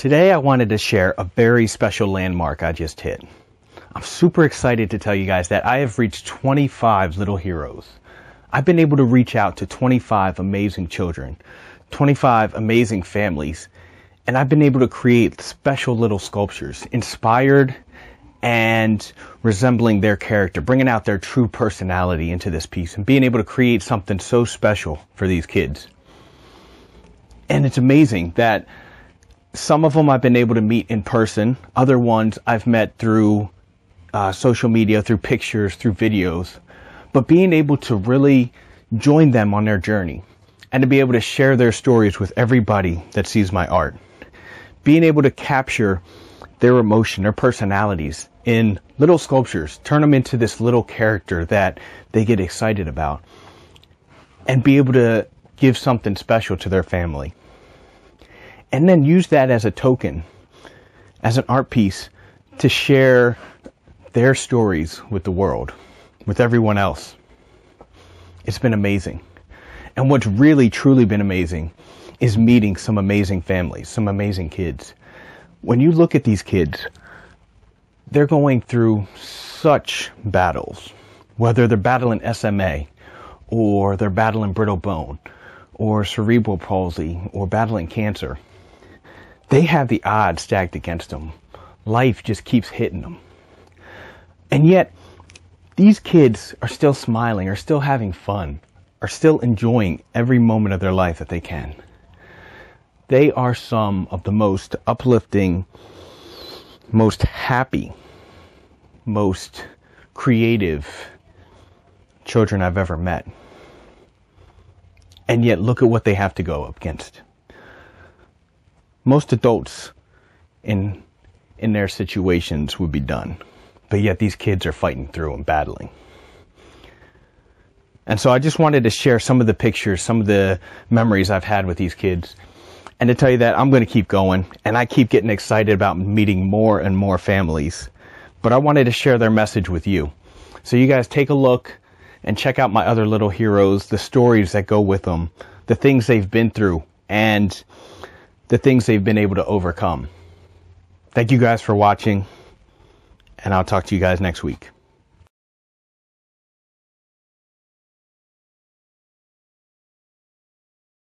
Today I wanted to share a very special landmark I just hit. I'm super excited to tell you guys that I have reached 25 little heroes. I've been able to reach out to 25 amazing children, 25 amazing families, and I've been able to create special little sculptures inspired and resembling their character, bringing out their true personality into this piece and being able to create something so special for these kids. And it's amazing that some of them I've been able to meet in person. Other ones I've met through uh, social media, through pictures, through videos. But being able to really join them on their journey and to be able to share their stories with everybody that sees my art. Being able to capture their emotion, their personalities in little sculptures, turn them into this little character that they get excited about and be able to give something special to their family and then use that as a token, as an art piece to share their stories with the world, with everyone else. It's been amazing. And what's really truly been amazing is meeting some amazing families, some amazing kids. When you look at these kids, they're going through such battles, whether they're battling SMA or they're battling brittle bone or cerebral palsy or battling cancer they have the odds stacked against them. Life just keeps hitting them. And yet, these kids are still smiling, are still having fun, are still enjoying every moment of their life that they can. They are some of the most uplifting, most happy, most creative children I've ever met. And yet, look at what they have to go up against most adults in in their situations would be done. But yet these kids are fighting through and battling. And so I just wanted to share some of the pictures, some of the memories I've had with these kids. And to tell you that I'm going to keep going and I keep getting excited about meeting more and more families. But I wanted to share their message with you. So you guys take a look and check out my other little heroes, the stories that go with them, the things they've been through, and the things they've been able to overcome. Thank you guys for watching, and I'll talk to you guys next week.